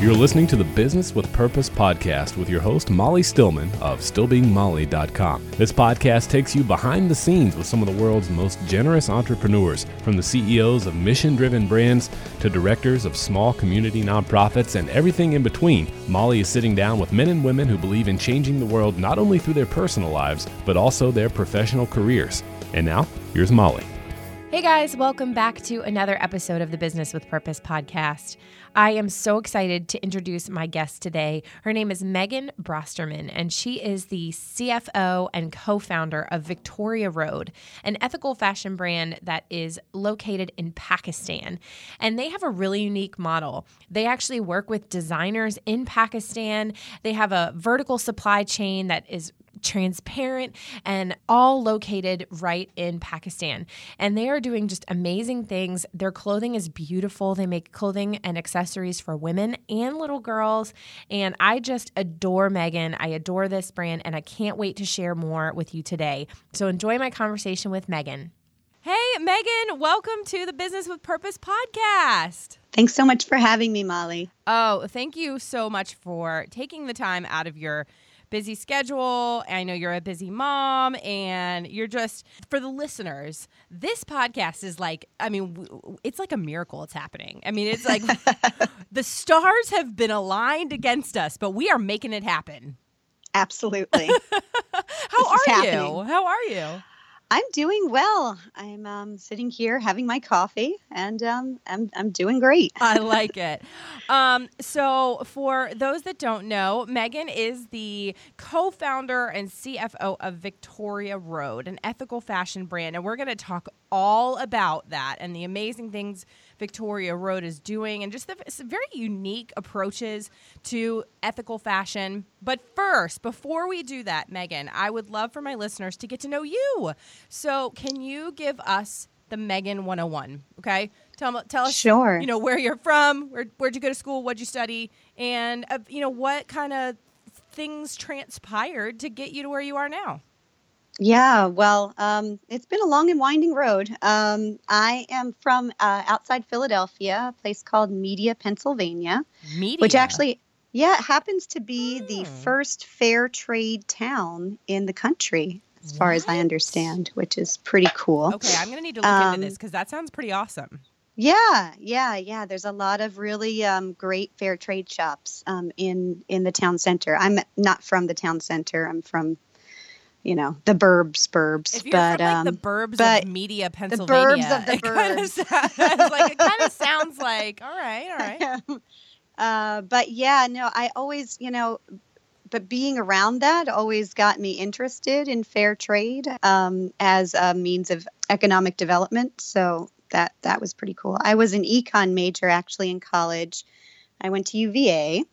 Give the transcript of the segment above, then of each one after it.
You're listening to the Business with Purpose podcast with your host, Molly Stillman of StillBeingMolly.com. This podcast takes you behind the scenes with some of the world's most generous entrepreneurs, from the CEOs of mission driven brands to directors of small community nonprofits and everything in between. Molly is sitting down with men and women who believe in changing the world not only through their personal lives, but also their professional careers. And now, here's Molly. Hey guys, welcome back to another episode of the Business with Purpose podcast. I am so excited to introduce my guest today. Her name is Megan Brosterman, and she is the CFO and co founder of Victoria Road, an ethical fashion brand that is located in Pakistan. And they have a really unique model. They actually work with designers in Pakistan, they have a vertical supply chain that is transparent and all located right in Pakistan. And they are doing just amazing things. Their clothing is beautiful. They make clothing and accessories for women and little girls. And I just adore Megan. I adore this brand and I can't wait to share more with you today. So enjoy my conversation with Megan. Hey, Megan, welcome to the Business with Purpose podcast. Thanks so much for having me, Molly. Oh, thank you so much for taking the time out of your busy schedule. I know you're a busy mom, and you're just, for the listeners, this podcast is like, I mean, it's like a miracle it's happening. I mean, it's like the stars have been aligned against us, but we are making it happen. Absolutely. How are you? How are you? I'm doing well. I'm um, sitting here having my coffee, and um, I'm I'm doing great. I like it. Um, so, for those that don't know, Megan is the co-founder and CFO of Victoria Road, an ethical fashion brand, and we're going to talk all about that and the amazing things Victoria Road is doing and just the very unique approaches to ethical fashion. But first, before we do that, Megan, I would love for my listeners to get to know you. So, can you give us the Megan 101? Okay. Tell, tell us, sure. you know, where you're from, where, where'd you go to school, what'd you study, and, uh, you know, what kind of things transpired to get you to where you are now? Yeah, well, um, it's been a long and winding road. Um, I am from uh, outside Philadelphia, a place called Media, Pennsylvania, Media. which actually, yeah, happens to be the hmm. first fair trade town in the country, as far as I understand, which is pretty cool. Okay, I'm going to need to look um, into this because that sounds pretty awesome. Yeah, yeah, yeah. There's a lot of really um, great fair trade shops um, in in the town center. I'm not from the town center. I'm from you know the burbs burbs but from, like, um, the burbs but of media pennsylvania the burbs of the it burbs. kind of sounds, like it kind of sounds like all right all right. Uh, but yeah no i always you know but being around that always got me interested in fair trade um, as a means of economic development. So that that was pretty cool. I was an econ major actually in college. I went to uva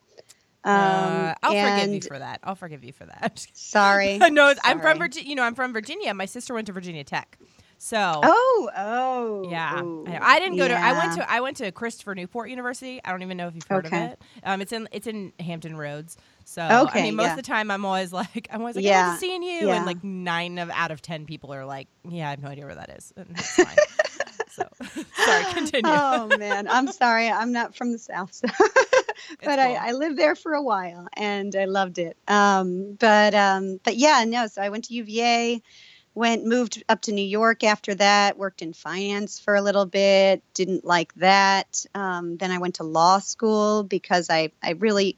um, uh, I'll forgive you for that. I'll forgive you for that. Sorry. no, sorry. I'm from Virginia. You know, I'm from Virginia. My sister went to Virginia Tech. So oh oh yeah, I, I didn't go yeah. to. I went to. I went to Christopher Newport University. I don't even know if you've heard okay. of it. Um, it's in it's in Hampton Roads. So okay, I mean, most yeah. of the time I'm always like I'm always like yeah. I'm seeing you, yeah. and like nine of out of ten people are like, yeah, I have no idea where that is. And it's fine. so sorry, continue. Oh man, I'm sorry. I'm not from the south, so but cool. I, I, lived there for a while and I loved it. Um, but um, but yeah, no. So I went to UVA, went moved up to New York after that. Worked in finance for a little bit. Didn't like that. Um, then I went to law school because I I really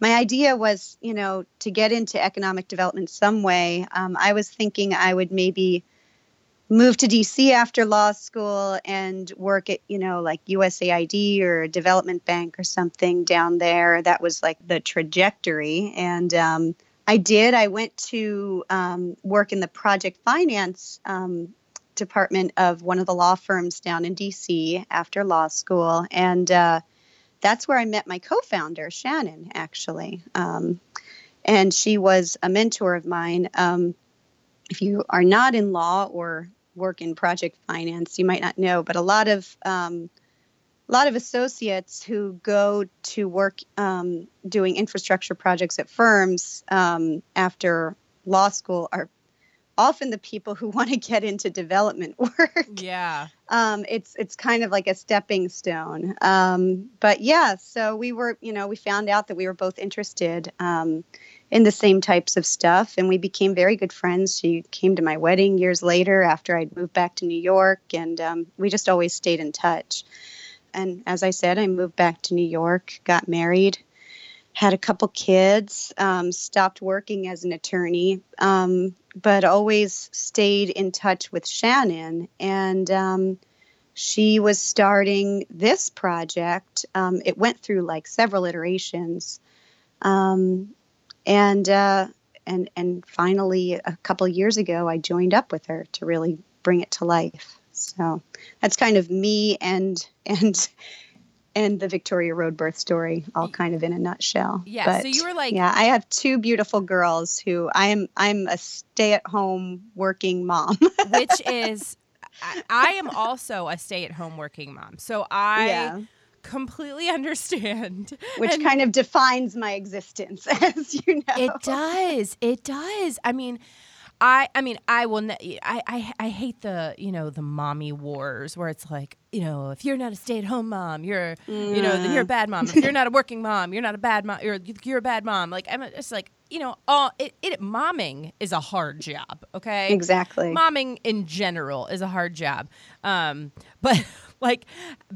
my idea was you know to get into economic development some way. Um, I was thinking I would maybe move to DC after law school and work at, you know, like USAID or a development bank or something down there. That was like the trajectory. And um, I did. I went to um, work in the project finance um, department of one of the law firms down in DC after law school. And uh, that's where I met my co founder, Shannon, actually. Um, and she was a mentor of mine um, if you are not in law or work in project finance, you might not know, but a lot of um, a lot of associates who go to work um, doing infrastructure projects at firms um, after law school are often the people who want to get into development work. Yeah. Um, it's it's kind of like a stepping stone. Um, but yeah, so we were, you know, we found out that we were both interested um, in the same types of stuff, and we became very good friends. She came to my wedding years later after I'd moved back to New York, and um, we just always stayed in touch. And as I said, I moved back to New York, got married, had a couple kids, um, stopped working as an attorney, um, but always stayed in touch with Shannon. And um, she was starting this project. Um, it went through like several iterations, um, and uh, and and finally, a couple years ago, I joined up with her to really bring it to life. So that's kind of me and and and the Victoria Road birth story, all kind of in a nutshell. Yeah. But, so you were like, yeah, I have two beautiful girls who I am. I'm a stay-at-home working mom. which is, I, I am also a stay-at-home working mom. So I. yeah, completely understand. which And kind of defines my existence, as you know. it does. It does. I mean, I I mean, I will ne- I, I I hate the, you know, the mommy wars where it's like, you know, if you're not a stay-at-home mom, you're you know, then you're a bad mom. If you're not a working mom, you're not a bad mom. You're you're a bad mom. Like I'm just like, you know, all it, it momming is a hard job, okay? Exactly. momming in general is a hard job um, but like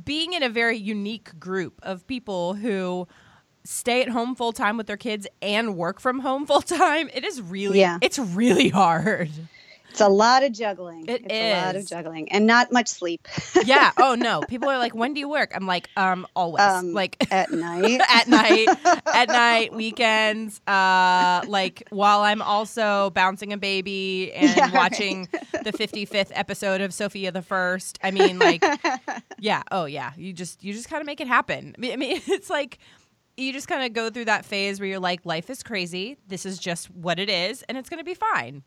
being in a very unique group of people who stay at home full time with their kids and work from home full time it is really Yeah. it's really hard. It's a lot of juggling. It it's a lot of juggling and not much sleep. Yeah. Oh no. People are like when do you work? I'm like um always. Um, like at night. at night. At night weekends uh like while i'm also bouncing a baby and Yeah, right. watching the 55th episode of sofia the first i mean like yeah. Oh yeah. You just you just kind of make it happen. I mean it's like you just kind of go through that phase where you're like life is crazy this is just what it is and it's going to be fine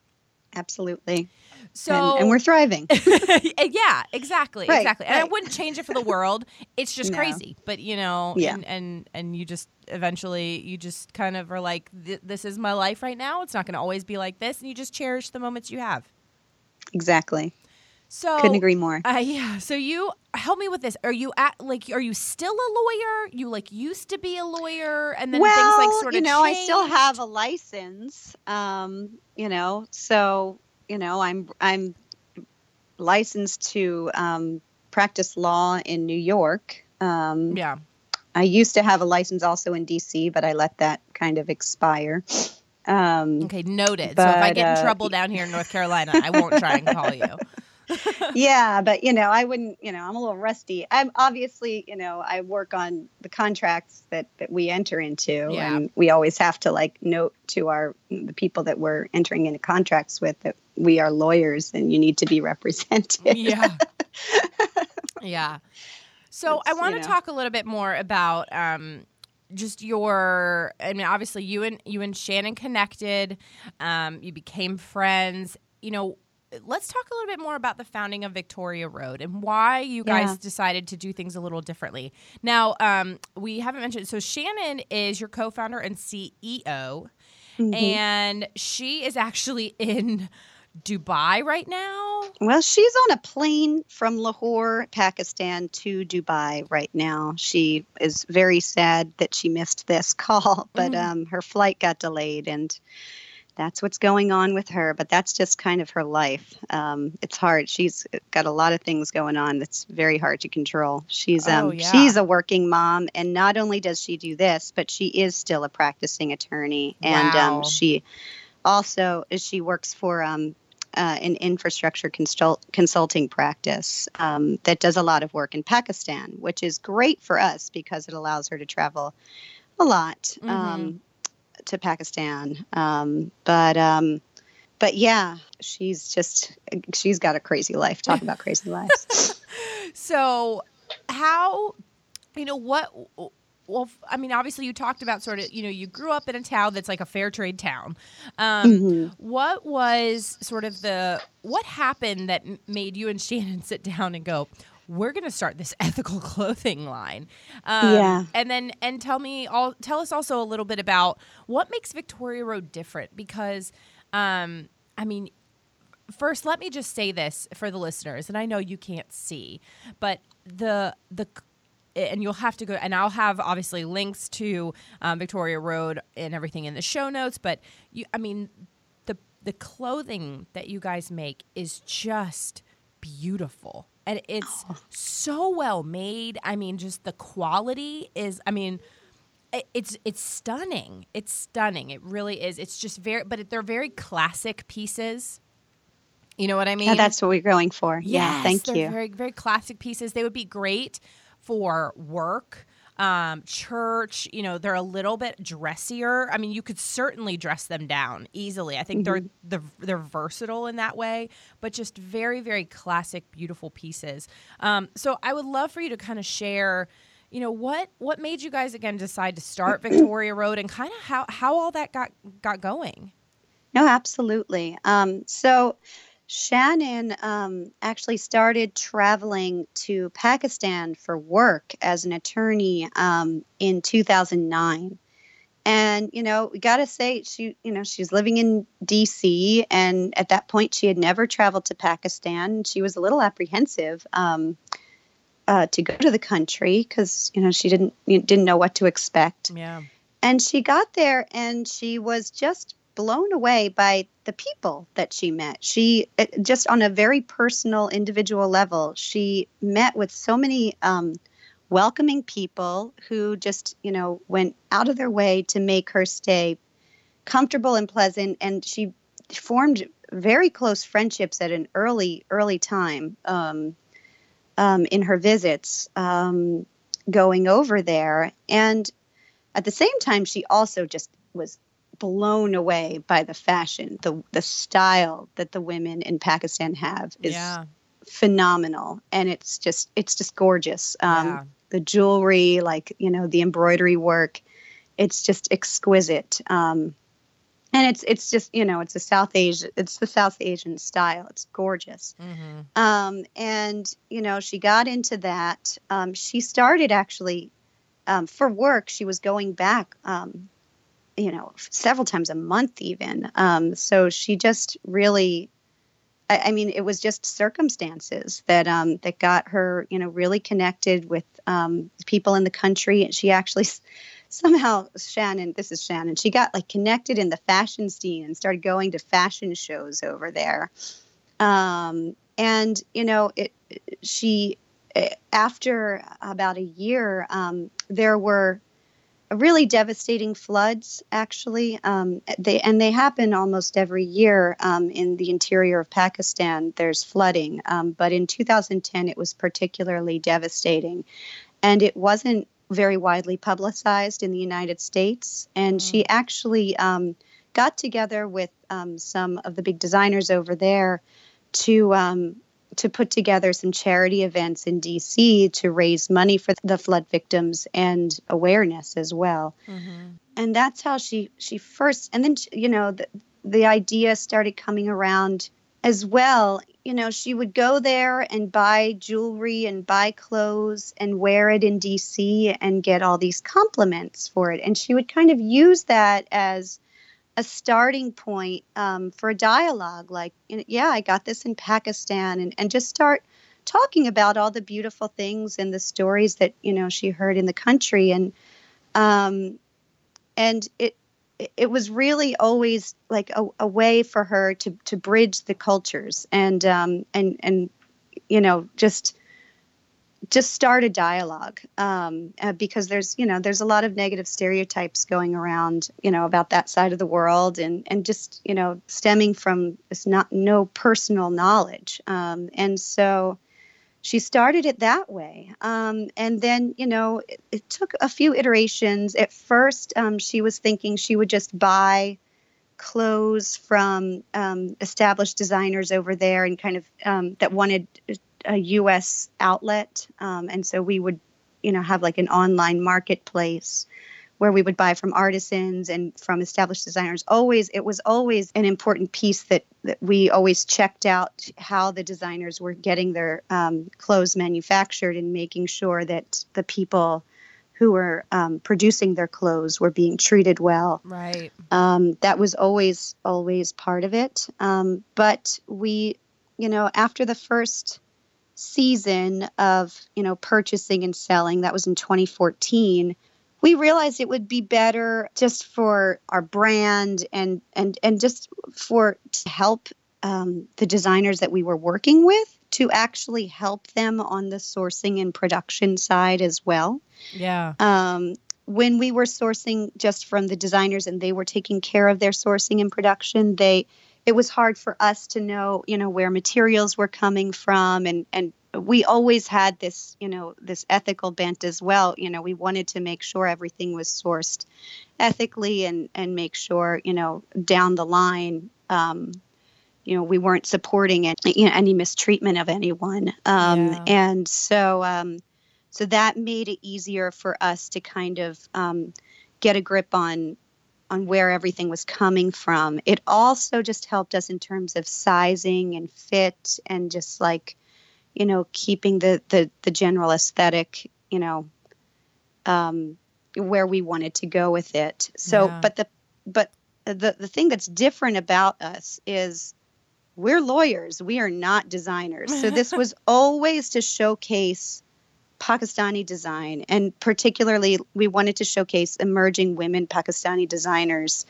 Absolutely. so and, and we're thriving. Eh, yeah, exactly, Right, exactly. And I wouldn't change it for the world. It's just No. crazy. But you know, Yeah. and, and and you just eventually you just kind of are like, this is my life right now. It's not going to always be like this, and you just cherish the moments you have. exactly. So Couldn't agree more. Uh, yeah. So you help me with this. Are you at like? Are you still a lawyer? You like used to be a lawyer, and then well, things like sort of you know, I still have a license. Um, you know, so you know, I'm I'm licensed to um, practice law in New York. Um, Yeah. I used to have a license also in DC, but I let that kind of expire. Um, Okay. Noted. so if I get in uh, trouble down here in North Carolina, I won't try and call you. yeah, but you know, I wouldn't. You know, I'm a little rusty. I'm obviously, you know, I work on the contracts that that we enter into, Yeah. and we always have to like note to our the people that we're entering into contracts with that we are lawyers and you need to be represented. yeah yeah so i It's, want you to know. talk a little bit more about um just your i mean obviously you and you and shannon connected um you became friends you know let's talk a little bit more about the founding of victoria road and why you guys Yeah. decided to do things a little differently now um we haven't mentioned so shannon is your co-founder and ceo Mhm. and she is actually in dubai right now Well, she's on a plane from Lahore, Pakistan to Dubai right now. She is very sad that she missed this call, but Mhm. um, her flight got delayed, and that's what's going on with her. But that's just kind of her life. Um, it's hard. She's got a lot of things going on that's very hard to control. She's um, Oh, yeah. she's a working mom, and not only does she do this, but she is still a practicing attorney, and Wow. um, she also she works for um, uh, an infrastructure consult- consulting practice um, that does a lot of work in Pakistan, which is great for us because it allows her to travel a lot um, to Pakistan. Um, but um, but yeah, she's just she's got a crazy life. Talk about crazy lives. So, how, you know, what, well, I mean, obviously, you talked about sort of, you know, you grew up in a town that's like a fair trade town. Um, Mhm. What was sort of the, what happened that made you and Shannon sit down and go, we're going to start this ethical clothing line. Um, Yeah. And then, and tell me all, tell us also a little bit about what makes Victoria Road different because, um, I mean, first, let me just say this for the listeners, and I know you can't see, but the the and you'll have to go and i'll have obviously links to um, victoria road and everything in the show notes but you i mean the the clothing that you guys make is just beautiful and it's oh. so well made i mean just the quality is i mean it's it's stunning it's stunning it really is it's just very but they're very classic pieces you know what I mean? Yeah, that's what we're going for. Yes, yeah, thank you. Very, very classic pieces. They would be great for work um, church, you know, they're a little bit dressier. I mean, you could certainly dress them down easily. I think mm-hmm. they're they're they're versatile in that way, but just very very classic, beautiful pieces. Um, so I would love for you to kind of share, you know, what what made you guys again decide to start Victoria Road and kind of how how all that got got going. No, absolutely. Um, so Shannon um, actually started traveling to Pakistan for work as an attorney um, in 2009. And, you know, we got to say, she, you know, she's living in DC. And at that point, she had never traveled to Pakistan. She was a little apprehensive um, uh, to go to the country because, you know, she didn't, didn't know what to expect. Yeah. And she got there and she was just blown away by the people that she met. She just on a very personal, individual level, she met with so many um, welcoming people who just, you know, went out of their way to make her stay comfortable and pleasant. And she formed very close friendships at an early, early time um, um, in her visits um, going over there. And at the same time, she also just was blown away by the fashion, the the style that the women in Pakistan have is yeah. phenomenal, and it's just it's just gorgeous. Um, yeah. The jewelry, like you know, the embroidery work, it's just exquisite. Um, and it's it's just you know it's a South Asia it's the South Asian style. It's gorgeous. Mm-hmm. Um, and you know she got into that. Um, she started actually um, for work. She was going back um, you know, several times a month even. Um, so she just really, I, I, mean, it was just circumstances that um, that got her, you know, really connected with um, people in the country. And she actually somehow Shannon, this is Shannon, she got like connected in the fashion scene and started going to fashion shows over there. Um, and you know, it she after about a year, um, there were really devastating floods, actually. Um, they and they happen almost every year um, in the interior of Pakistan. There's flooding, um, but in 2010 it was particularly devastating, and it wasn't very widely publicized in the United States. And mm. she actually um, got together with um, some of the big designers over there to um, to put together some charity events in DC to raise money for the flood victims and awareness as well. Mm-hmm. And that's how she she first and then you know the the idea started coming around as well. You know, she would go there and buy jewelry and buy clothes and wear it in DC and get all these compliments for it. And she would kind of use that as a starting point um, for a dialogue like yeah i got this in pakistan and, and just start talking about all the beautiful things and the stories that you know she heard in the country. And um, and it it was really always like a, a, way for her to to bridge the cultures and um, and and you know just just start a dialogue um, uh, because there's you know there's a lot of negative stereotypes going around you know about that side of the world and and just you know stemming from this not no personal knowledge. Um, and so she started it that way. Um, and then you know it, it, took a few iterations. At first um, she was thinking she would just buy clothes from um, established designers over there and kind of um, that wanted a U.S. outlet, um, and so we would, you know, have like an online marketplace where we would buy from artisans and from established designers. Always, it was always an important piece that, that we always checked out how the designers were getting their um, clothes manufactured and making sure that the people who were um, producing their clothes were being treated well. Right. Um, that was always always part of it. Um, but we, you know, after the first season of you know purchasing and selling, that was in 2014 we realized it would be better just for our brand and and and just for to help um, the designers that we were working with to actually help them on the sourcing and production side as well. Yeah. Um, when we were sourcing just from the designers and they were taking care of their sourcing and production, they it was hard for us to know, you know, where materials were coming from and and we always had this, you know, this ethical bent as well. You know, we wanted to make sure everything was sourced ethically and and make sure, you know, down the line, um, you know, we weren't supporting it, you know, any mistreatment of anyone. Um, yeah. And so, um, so that made it easier for us to kind of um, get a grip on on where everything was coming from. It also just helped us in terms of sizing and fit and just like you know, keeping the the the general aesthetic, you know, um, where we wanted to go with it. So, yeah. but the but the the thing that's different about us is we're lawyers. We are not designers. So this was always to showcase Pakistani design, and particularly we wanted to showcase emerging women Pakistani designers.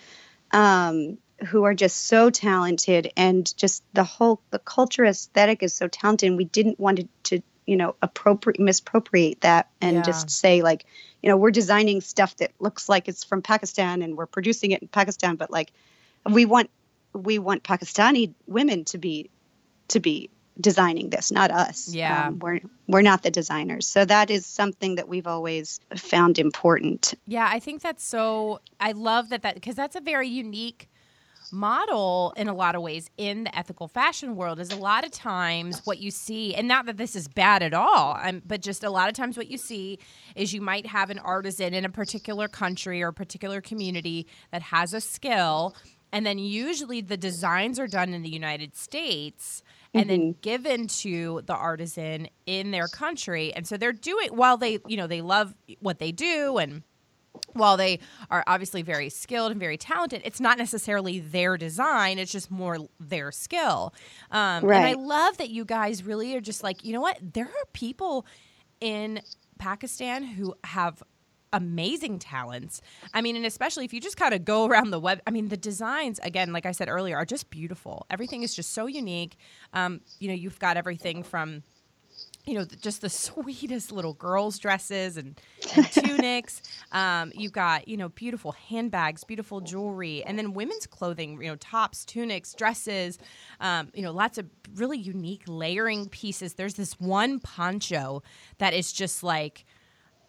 Um, who are just so talented and just the whole the culture aesthetic is so talented and we didn't want to, to you know appropriate misappropriate that and yeah. just say like you know we're designing stuff that looks like it's from Pakistan and we're producing it in Pakistan but like we want we want Pakistani women to be to be designing this not us. Yeah. Um, we're we're not the designers. So that is something that we've always found important. Yeah i think that's so i love that that because that's a very unique model in a lot of ways in the ethical fashion world is a lot of times what you see and not that this is bad at all um, but just a lot of times what you see is you might have an artisan in a particular country or a particular community that has a skill and then usually the designs are done in the united states and mm-hmm. then given to the artisan in their country and so they're doing while they you know they love what they do and while they are obviously very skilled and very talented, it's not necessarily their design. It's just more their skill. Um, right. And I love that you guys really are just like, you know what? There are people in Pakistan who have amazing talents. I mean, and especially if you just kind of go around the web, I mean, the designs, again, like I said earlier, are just beautiful. Everything is just so unique. Um, you know, you've got everything from you know, just the sweetest little girls' dresses and, and tunics. Um, you've got, you know, beautiful handbags, beautiful jewelry, and then women's clothing, you know, tops, tunics, dresses, um, you know, lots of really unique layering pieces. There's this one poncho that is just like,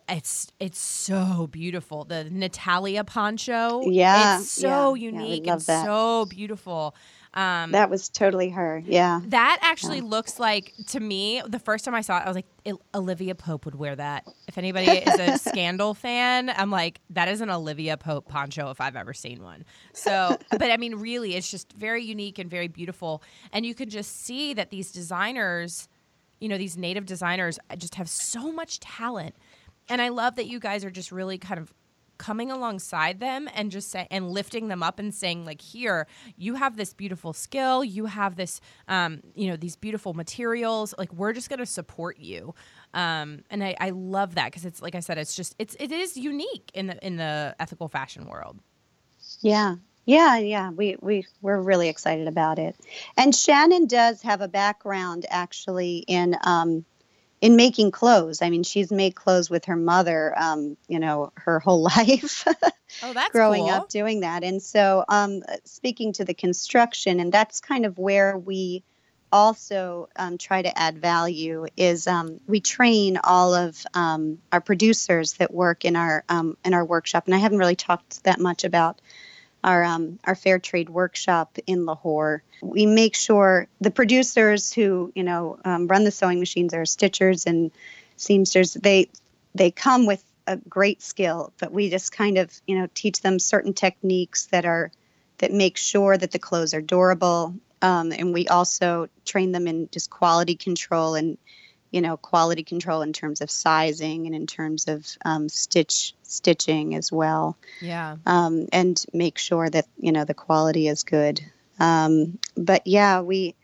it's it's so beautiful. The Natalia poncho. Yeah. It's so yeah, unique yeah, and so beautiful. Um, that was totally her. Yeah. That actually yeah. looks like to me the first time I saw it, I was like, Olivia Pope would wear that. If anybody is a Scandal fan, I'm like, that is an Olivia Pope poncho if I've ever seen one. So, but I mean, really, it's just very unique and very beautiful, and you can just see that these designers, you know, these native designers, just have so much talent. And I love that you guys are just really kind of coming alongside them and just say and lifting them up and saying like here you have this beautiful skill. You have this um, you know these beautiful materials. Like we're just going to support you. Um, and I, I love that because it's like i said it's just it's it is unique in the in the ethical fashion world. Yeah. Yeah yeah. We we we're really excited about it. And shannon does have a background actually in um, in making clothes. I mean, she's made clothes with her mother, um, you know, her whole life. oh, that's growing cool. up doing that. And so, um, speaking to the construction, and that's kind of where we also um, try to add value is um, we train all of um, our producers that work in our um, in our workshop. And I haven't really talked that much about our um, our fair trade workshop in Lahore. We make sure the producers who you know um, run the sewing machines are stitchers and seamsters. They they come with a great skill, but we just kind of you know teach them certain techniques that are that make sure that the clothes are durable. Um, and we also train them in just quality control and you know quality control in terms of sizing and in terms of um, stitch stitching as well. Yeah. Um, and make sure that you know the quality is good. Um, but yeah, we.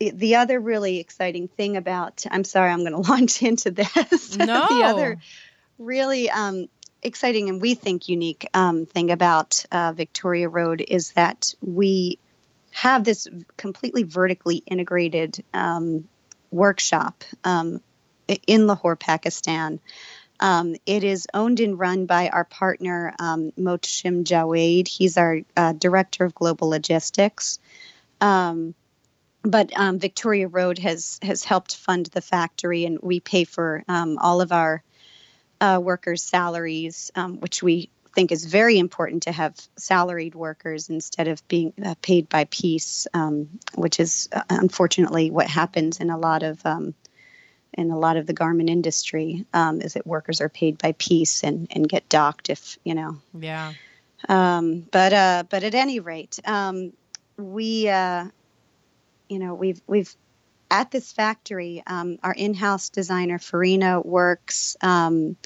The other really exciting thing about I'm sorry I'm going to launch into this. No. the other really um, exciting and we think unique um, thing about uh, Victoria Road is that we have this completely vertically integrated um, workshop um, in Lahore, Pakistan. Um, it is owned and run by our partner, um, Mohtasim Jawed. He's our uh, director of global logistics. Um, but um, Victoria Road has has helped fund the factory, and we pay for um, all of our uh, workers' salaries, um, which we think is very important to have salaried workers instead of being uh, paid by piece, um, which is uh, unfortunately what happens in a lot of um, in a lot of the garment industry. Um, is that workers are paid by piece and and get docked if you know. Yeah. Um, but uh, but at any rate, um, we uh, you know we've we've at this factory, um, our in-house designer Farina works um,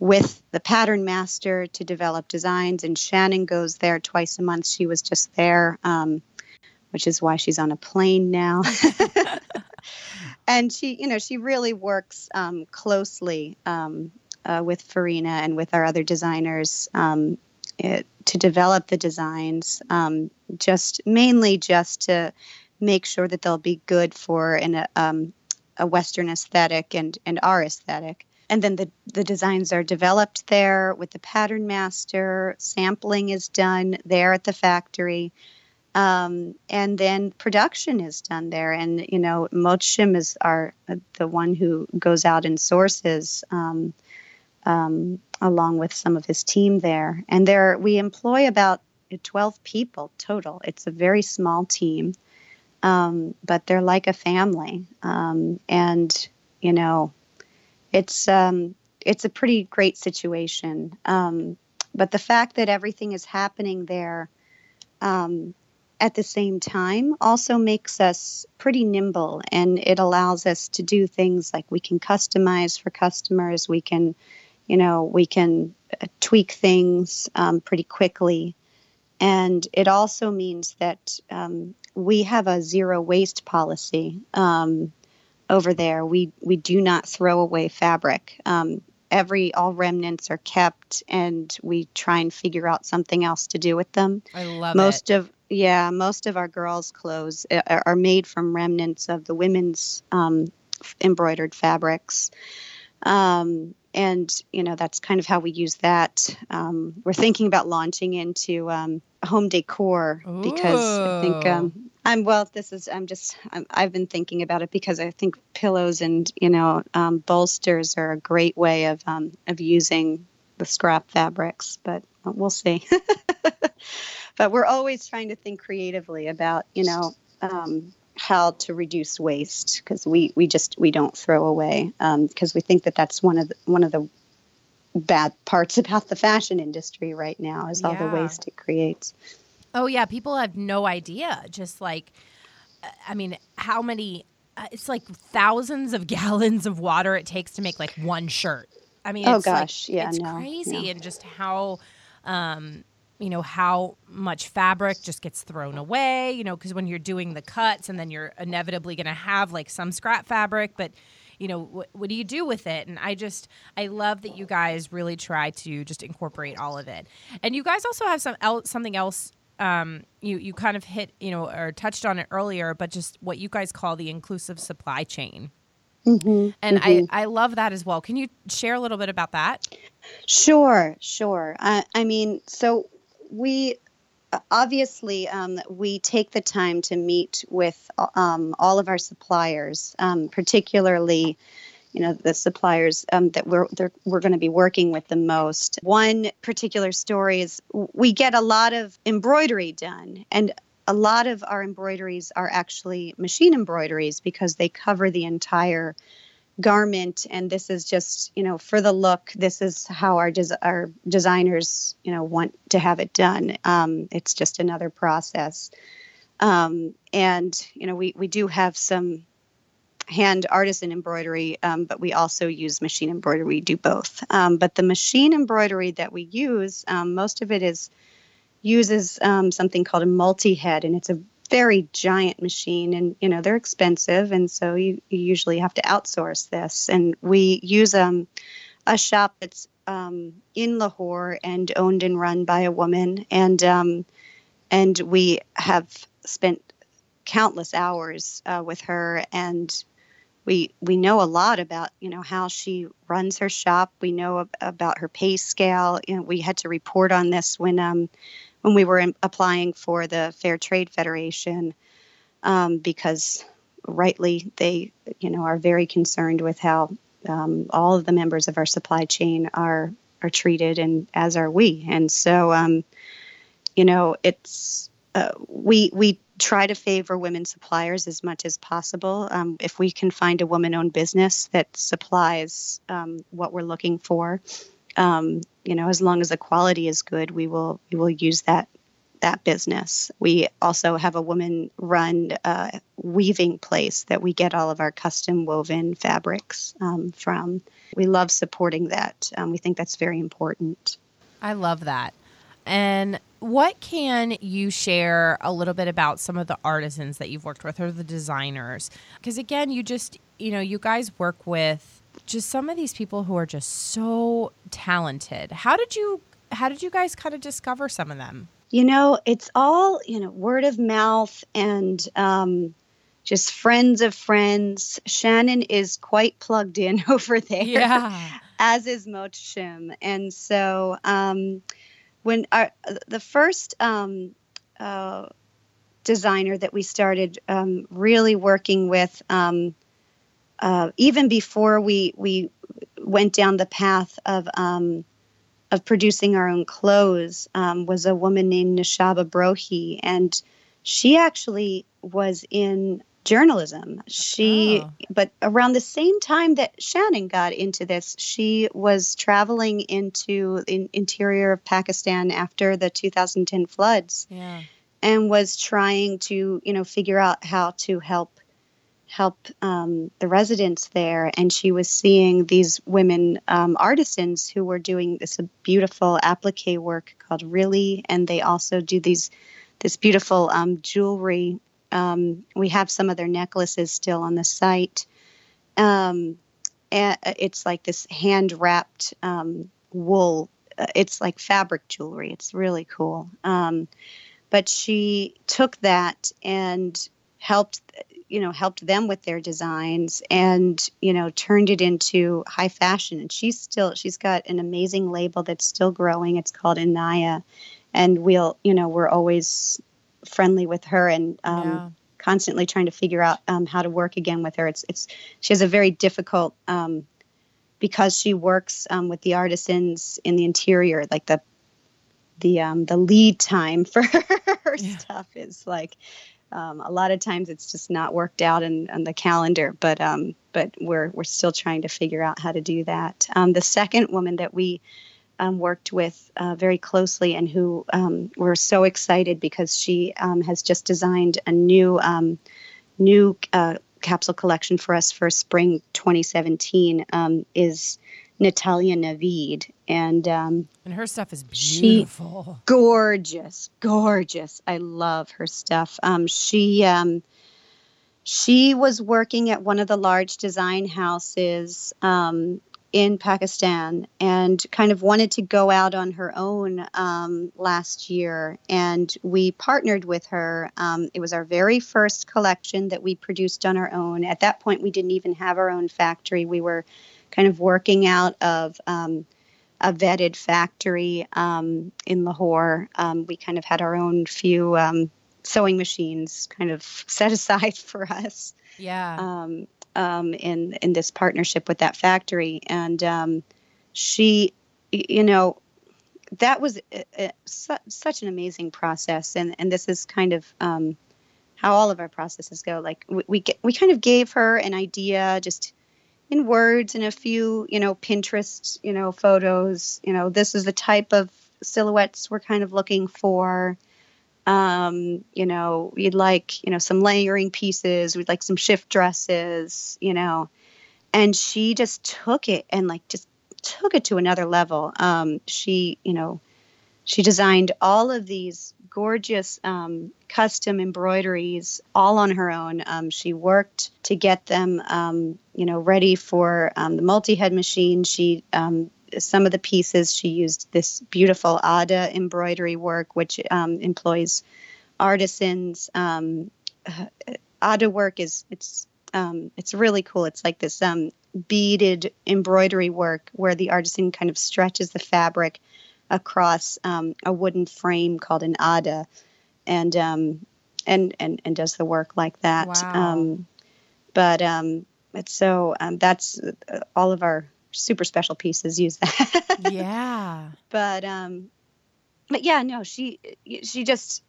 with the pattern master to develop designs, and Shannon goes there twice a month. She was just there, um, which is why she's on a plane now. and she, you know, she really works um, closely um, uh, with Farina and with our other designers um, it, to develop the designs. just mainly just to make sure that they'll be good for an, um, a Western aesthetic and, and our aesthetic. And then the, the designs are developed there with the pattern master. Sampling is done there at the factory. Um, and then production is done there. And, you know, Mohtasim is our, the one who goes out and sources um, um, along with some of his team there. And there we employ about 12 people total. It's a very small team um, but they're like a family. Um, and you know, it's um, it's a pretty great situation. Um, but the fact that everything is happening there um, at the same time also makes us pretty nimble, and it allows us to do things like we can customize for customers. We can, you know, we can uh, tweak things um, pretty quickly. And it also means that um, we have a zero waste policy um, over there. We we do not throw away fabric. Um, every all remnants are kept, and we try and figure out something else to do with them. I love most it. of yeah, most of our girls' clothes uh, are, are made from remnants of the women's um, embroidered fabrics. Um, and you know that's kind of how we use that. Um, we're thinking about launching into um, home decor because I think um, I'm well. This is I'm just i have been thinking about it because I think pillows and you know um, bolsters are a great way of um, of using the scrap fabrics, but we'll see. but we're always trying to think creatively about you know um, how to reduce waste because we we just we don't throw away because um, we think that that's one of the, one of the bad parts about the fashion industry right now is all the waste it creates. Oh yeah, people have no idea. Just like, I mean, how many? Uh, it's like thousands of gallons of water it takes to make like one shirt. I mean, oh gosh, like, yeah, it's no, crazy, no. and just how, um, you know, how much fabric just gets thrown away. You know, because when you're doing the cuts, and then you're inevitably going to have like some scrap fabric, but you know what, what do you do with it and i just i love that you guys really try to just incorporate all of it and you guys also have some el- something else um, you you kind of hit you know or touched on it earlier, but just what you guys call the inclusive supply chain. Mm-hmm, and mm-hmm. I, I love that as well. Can you share a little bit about that? Sure, sure. Uh, I mean, so we obviously um, we take the time to meet with um, all of our suppliers, um, particularly you know the suppliers um, that we're we're going to be working with the most. One particular story is we get a lot of embroidery done, and a lot of our embroideries are actually machine embroideries because they cover the entire garment. And this is just you know for the look this is how our des- our designers you know want to have it done. Um, it's just another process. Um, and you know we we do have some hand artisan embroidery, um, but we also use machine embroidery. We do both. Um, but the machine embroidery that we use, um, most of it is uses um, something called a multi-head, and it's a very giant machine, and you know they're expensive, and so you, you usually have to outsource this. And we use um, a shop that's um, in Lahore and owned and run by a woman, and um, and we have spent countless hours uh, with her and we we know a lot about you know how she runs her shop. We know ab- about her pay scale. You know we had to report on this when um when we were in, applying for the fair trade federation um, because rightly they you know are very concerned with how um, all of the members of our supply chain are are treated and as are we. And so um, you know it's uh, we we try to favor women suppliers as much as possible. Um, if we can find a woman owned business that supplies um, what we're looking for, um, you know, as long as the quality is good, we will we will use that that business. We also have a woman run uh, weaving place that we get all of our custom woven fabrics um, from. We love supporting that. Um, we think that's very important. I love that. And what can you share a little bit about some of the artisans that you've worked with or the designers? Because again, you just, you know, you guys work with just some of these people who are just so talented. How did you how did you guys kind of discover some of them? You know, it's all, you know, word of mouth and um just friends of friends. Shannon is quite plugged in over there. Yeah. As is Mohtasim. And so um when our the first um, uh, designer that we started um, really working with, um, uh, even before we we went down the path of um, of producing our own clothes, um, was a woman named Nishaba Brohi, and she actually was in journalism. She, oh. but around the same time that Shannon got into this, she was traveling into the interior of Pakistan after the 2010 floods, yeah. and was trying to, you know, figure out how to help help um, the residents there. And she was seeing these women um, artisans who were doing this beautiful applique work called Ralli, and they also do these this beautiful um, jewelry um, we have some of their necklaces still on the site. Um, it's like this hand wrapped um, wool. Uh, it's like fabric jewelry. It's really cool. Um, but she took that and helped, you know, helped them with their designs and you know turned it into high fashion. And she's still she's got an amazing label that's still growing. It's called Inaya, and we'll you know we're always friendly with her and um, yeah. constantly trying to figure out um, how to work again with her. It's it's she has a very difficult um, because she works um, with the artisans in the interior, like the the um, the lead time for her yeah. stuff is like um, a lot of times it's just not worked out in, on the calendar, but um, but we're we're still trying to figure out how to do that. Um, the second woman that we um, worked with uh, very closely and who um, were so excited because she um, has just designed a new um, new uh, capsule collection for us for spring 2017 um, is Natalia Navid and um, and her stuff is beautiful. she, gorgeous gorgeous. I love her stuff. She she was working at one of the large design houses um, in Pakistan and kind of wanted to go out on her own um, last year. And we partnered with her. Um, it was our very first collection that we produced on our own. At that point, we didn't even have our own factory. We were kind of working out of um, a vetted factory um, in Lahore. Um, we kind of had our own few um, sewing machines kind of set aside for us. Yeah um, in in this partnership with that factory, and um, she, you know, that was a, a, su- such an amazing process, and and this is kind of um, how all of our processes go. Like we we, get, we kind of gave her an idea just in words and a few you know Pinterest you know photos. You know, this is the type of silhouettes we're kind of looking for. Um, you know, we'd like, you know, some layering pieces, we'd like some shift dresses, you know. And she just took it and like just took it to another level. Um, she, you know, she designed all of these gorgeous um, custom embroideries all on her own. Um, she worked to get them, um, you know, ready for um, the multi-head machine. She um, some of the pieces she used this beautiful Ada embroidery work, which um, employs artisans. Ada work is it's it's really cool. It's like this beaded embroidery work where the artisan kind of stretches the fabric across um, a wooden frame called an ada, and um, and and and does the work like that. Wow. Um, but um, it's so um, that's uh, all of our super special pieces use that. yeah. But um, but yeah, no, she she just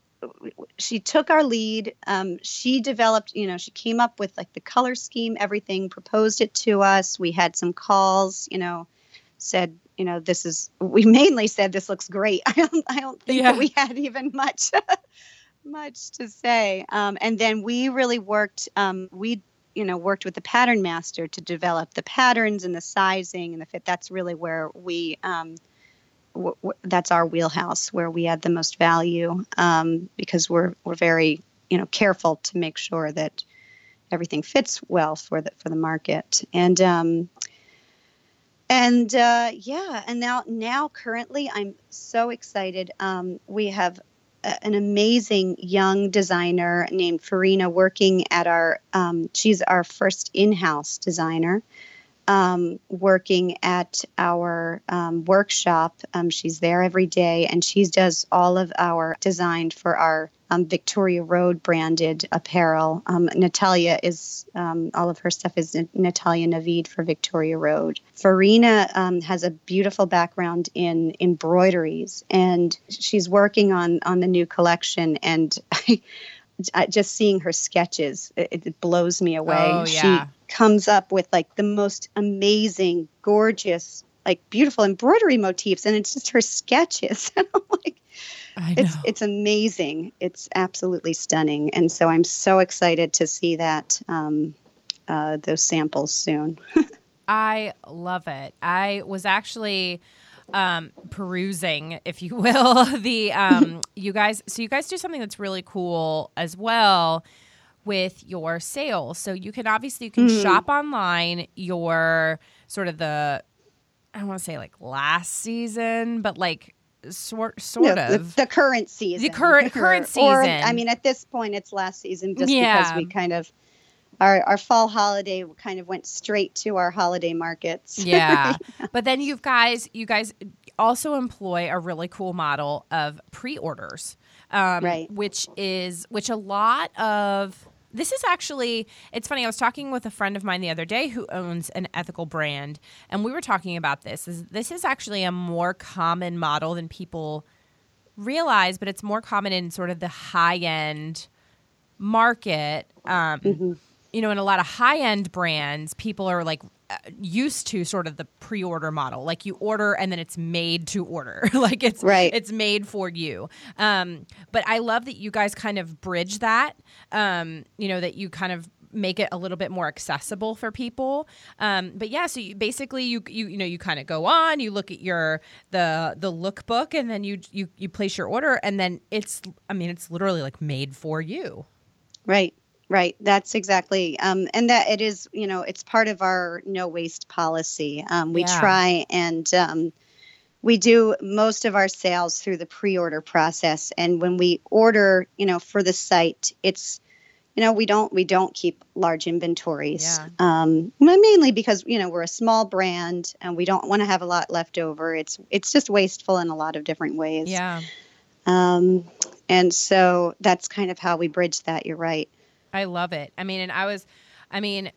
she took our lead. Um, she developed, you know, she came up with like the color scheme, everything, proposed it to us. We had some calls, you know, said, you know, this is, we mainly said this looks great. I don't, I don't think Yeah. that we had even much, much to say. Um, and then we really worked, um, we, you know, worked with the pattern master to develop the patterns and the sizing and the fit. That's really where we, um, w- w- that's our wheelhouse where we add the most value um, because we're we're very you know careful to make sure that everything fits well for the for the market and um, and uh, yeah and now now currently I'm so excited um, we have an amazing young designer named Farina working at our um, she's our first in-house designer um, working at our um, workshop. Um, she's there every day, and she does all of our design for our um, Victoria Road branded apparel. Um, Natalia is um, all of her stuff is N- Natalia Navid for Victoria Road. Farina um, has a beautiful background in embroideries, and she's working on on the new collection. And I, I- just seeing her sketches, it, it blows me away. Oh, yeah. She comes up with like the most amazing, gorgeous, like beautiful embroidery motifs, and it's just her sketches. And I'm like. It's it's amazing. It's absolutely stunning, and so I'm so excited to see that um, uh, those samples soon. I love it. I was actually um, perusing, if you will, the um, you guys. So you guys do something that's really cool as well with your sales. So you can obviously you can shop online your sort of the I don't want to say like last season, but like sort sort No, the- of. the, current season, The current- current Or, season. I mean, at this point, it's last season, just Yeah. because we kind of our our fall holiday kind of went straight to our holiday markets. Yeah. but then you guys you guys also employ a really cool model of pre-orders. Um, Right. which is which a lot of this is actually it's funny i was talking with a friend of mine the other day who owns an ethical brand and we were talking about this. This, this is actually a more common model than people realize but it's more common in sort of the high end market um, you know in a lot of high end brands people are like uh, used to sort of the pre-order model. Like you order and then it's made to order. Like it's Right. it's made for you. Um, but i love that you guys kind of bridge that um, you know that you kind of make it a little bit more accessible for people. Um, but yeah so you, basically you you you know you kind of go on you look at your the the lookbook and then you you you place your order and then it's i mean it's literally like made for you. Right, right. That's exactly, um, and that it is. You know, it's part of our no waste policy. Um, we Yeah. try and um, we do most of our sales through the pre-order process, and when we order, you know, for the site, it's you know we don't we don't keep large inventories Yeah. um mainly because you know we're a small brand and we don't want to have a lot left over it's it's just wasteful in a lot of different ways yeah um and so that's kind of how we bridge that you're right I love it. I mean, and I was, I mean,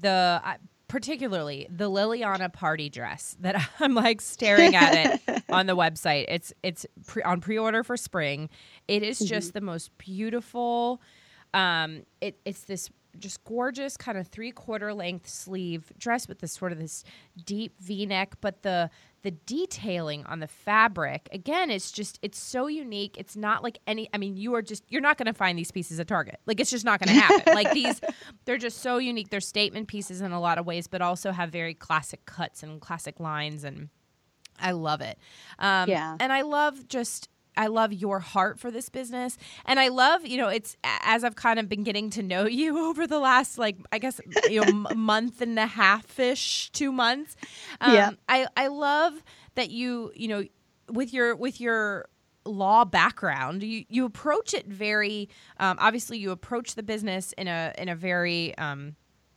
the I- particularly the Liliana party dress that I'm like staring at it on the website. It's it's pre- on pre-order for spring. It is just the most beautiful. Um, it it's this just gorgeous kind of three quarter length sleeve dress with this sort of this deep V neck, but the the detailing on the fabric again it's just it's so unique. It's not like any i mean you are just you're not going to find these pieces at target. Like it's just not going to happen. Like these they're just so unique. They're statement pieces in a lot of ways but also have very classic cuts and classic lines and i love it. Um, Yeah. and i love just I love your heart for this business. And I love, you know, it's as I've kind of been getting to know you over the last, like, I guess, you know, m- month and a half ish, two months. Um, Yeah. I, I love that you, you know, with your, with your, law background you you approach it very um, obviously you approach the business in a in a very um,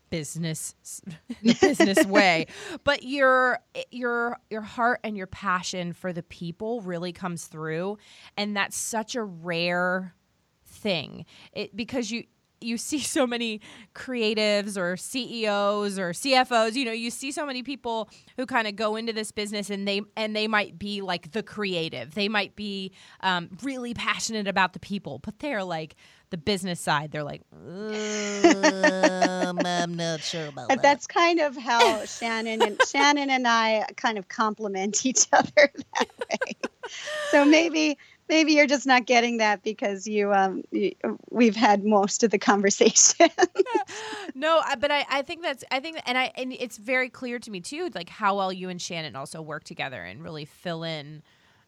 business business way but your your your heart and your passion for the people really comes through and that's such a rare thing. It because you you see so many creatives or CEOs or CFOs you know you see so many people who kind of go into this business and they and they might be like the creative. They might be um, really passionate about the people but they're like the business side they're like I'm not sure about that that's kind of how Shannon and Shannon and I kind of complement each other that way. So maybe maybe you're just not getting that because you um you, we've had most of the conversation. no, but I, I think that's I think and I and it's very clear to me too, like how well you and Shannon also work together and really fill in,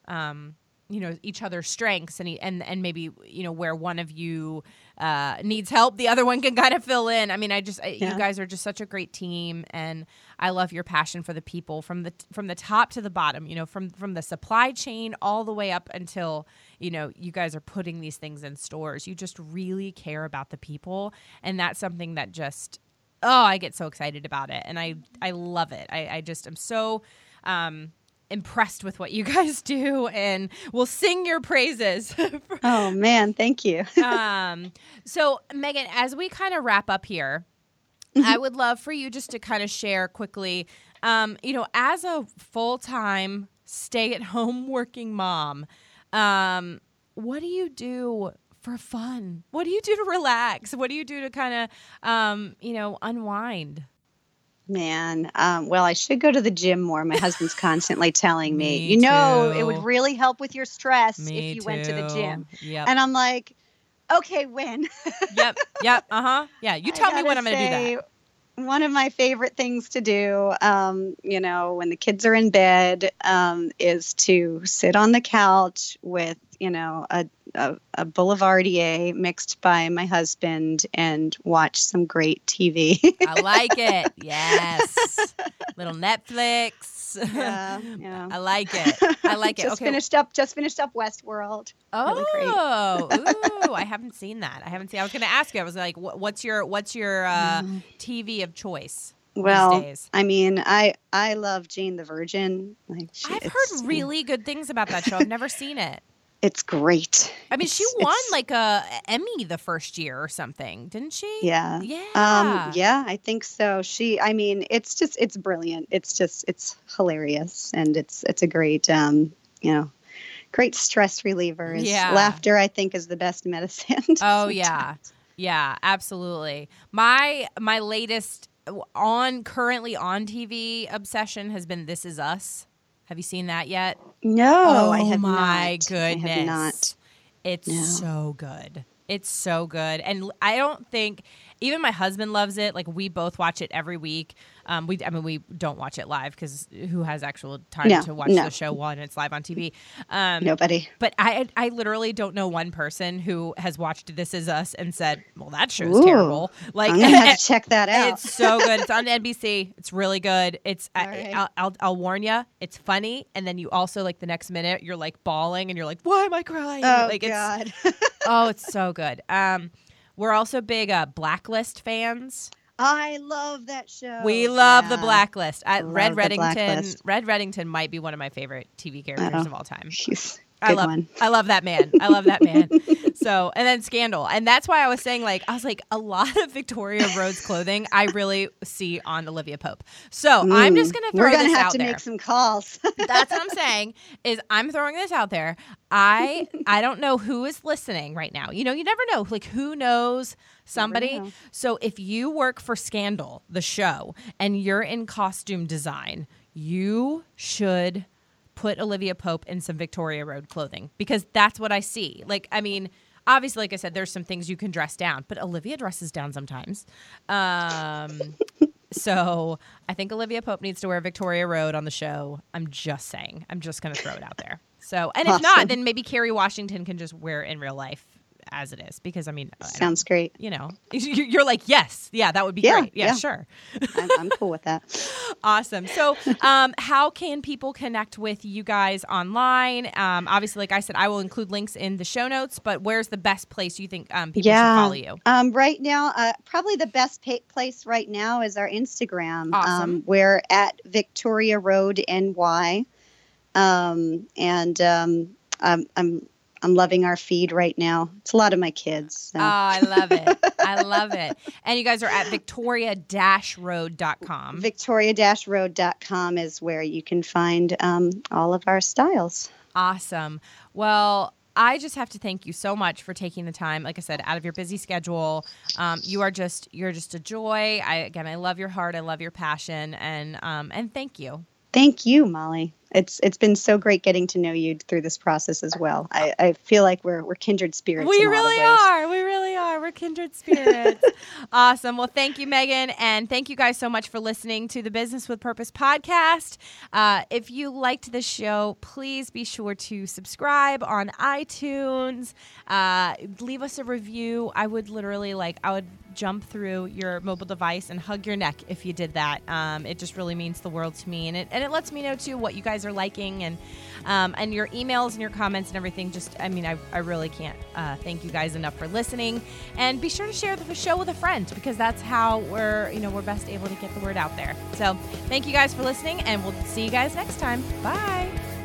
um, you know, each other's strengths and he- and and maybe you know where one of you uh, needs help, the other one can kind of fill in. I mean, I just I, Yeah. you guys are just such a great team, and I love your passion for the people from the from the top to the bottom. You know, from from the supply chain all the way up until you know you guys are putting these things in stores. You just really care about the people, and that's something that just oh, I get so excited about it, and I I love it. I, I just am so. Um, impressed with what you guys do and will sing your praises oh man, thank you. um, so Megan, as we kind of wrap up here, I would love for you just to kind of share quickly, um, you know, as a full time stay at home working mom, um, what do you do for fun? What do you do to relax? What do you do to kind of, um, you know, unwind? Man, um, well, I should go to the gym more. My husband's constantly telling me, Me you know, it would really help with your stress Me if you went to the gym. Yep. And I'm like, okay, when? yep. Yep. Uh huh. Yeah. You tell me when I'm going to do that. One of my favorite things to do, um, you know, when the kids are in bed, um, is to sit on the couch with, you know, a, a, a Boulevardier mixed by my husband and watch some great TV. I like it. Yes. Little Netflix. yeah, yeah. I like it. I like it. just okay. finished up. Just finished up Westworld. really. Oh, ooh, I haven't seen that. I haven't seen. I was going to ask you. I was like, what, "What's your what's your uh, TV of choice?" these Well, days? I mean, I I love Jane the Virgin. Like, she, I've heard really good things about that show. I've never seen it. It's great. I mean, she won like a Emmy the first year or something, didn't she? Yeah. Yeah. Um, yeah, I think so. She, I mean, it's just, it's brilliant. It's just, it's hilarious, and it's, it's a great, um, you know, great stress reliever. Is Yeah. Laughter, I think, is the best medicine. Oh yeah, yeah, absolutely. My my latest on currently on TV obsession has been This Is Us. Have you seen that yet? No, oh I have Oh my not. goodness. I have not. It's No. so good. It's so good. And I don't think even my husband loves it. Like we both watch it every week. Um, we I mean we don't watch it live because who has actual time No, to watch no. the show when it's live on TV? Um, Nobody. but I I literally don't know one person who has watched This Is Us and said, "Well, that show's Ooh, terrible." Like I'm gonna have to check that out. it's so good. It's on NBC. It's really good. It's I, right. I'll, I'll I'll warn you. It's funny, and then you also like the next minute you're like bawling, and you're like, "Why am I crying?" oh like it's God. oh, it's so good. Um, we're also big uh, Blacklist fans. I love that show. we love the Blacklist. I, Love Red the Reddington. Blacklist. Red Reddington might be one of my favorite TV characters Oh. of all time. He's I love one. I love that man. I love that man. so and then Scandal. And that's why I was saying like I was like a lot of Victoria Road's clothing I really see on Olivia Pope. So mm, I'm just gonna throw We're gonna this have to there. make some calls. that's what I'm saying is I'm throwing this out there. I I don't know who is listening right now. You know, you never know. Like who knows somebody. know. So if you work for Scandal, the show, and you're in costume design, you should put Olivia Pope in some Victoria Road clothing because that's what I see. Like, I mean, obviously, like I said, there's some things you can dress down, but Olivia dresses down sometimes. Um, so I think Olivia Pope needs to wear Victoria Road on the show. I'm just saying. I'm just going to throw it out there. So, and if not, then maybe Kerry Washington can just wear it in real life as it is because I mean, I Sounds great. you know, you're like, yes, yeah, that would be Yeah, great. Yeah, yeah. sure. I'm, I'm cool with that. Awesome. So, um, how can people connect with you guys online? Um, obviously, like I said, I will include links in the show notes. But where's the best place you think um, people should follow you? Um, right now, uh, probably the best pa- place right now is our Instagram. Awesome. Um, we're at Victoria Road NY, um, and um, I'm, I'm I'm loving our feed right now. It's a lot of my kids. So. Oh, I love it. I love it. And you guys are at victoria-road.com. Victoria-road.com is where you can find um, all of our styles. Awesome. Well, I just have to thank you so much for taking the time. Like I said, out of your busy schedule, um, you are just you're just a joy. I again, I love your heart. I love your passion, and um, and thank you. Thank you, Molly. It's it's been so great getting to know you through this process as well. I, I feel like we're we're kindred spirits. We in a lot of really are. We really We're kindred spirits. awesome. Well, thank you, Megan. And thank you guys so much for listening to the Business with Purpose podcast. Uh, if you liked this show, please be sure to subscribe on iTunes. Uh, leave us a review. I would literally like, I would jump through your mobile device and hug your neck if you did that. Um, it just really means the world to me, and it and it lets me know too what you guys are liking and um, and your emails and your comments and everything. Just I mean, I, I really can't uh, thank you guys enough for listening, and be sure to share the show with a friend because that's how we're you know we're best able to get the word out there. So thank you guys for listening, and we'll see you guys next time. Bye.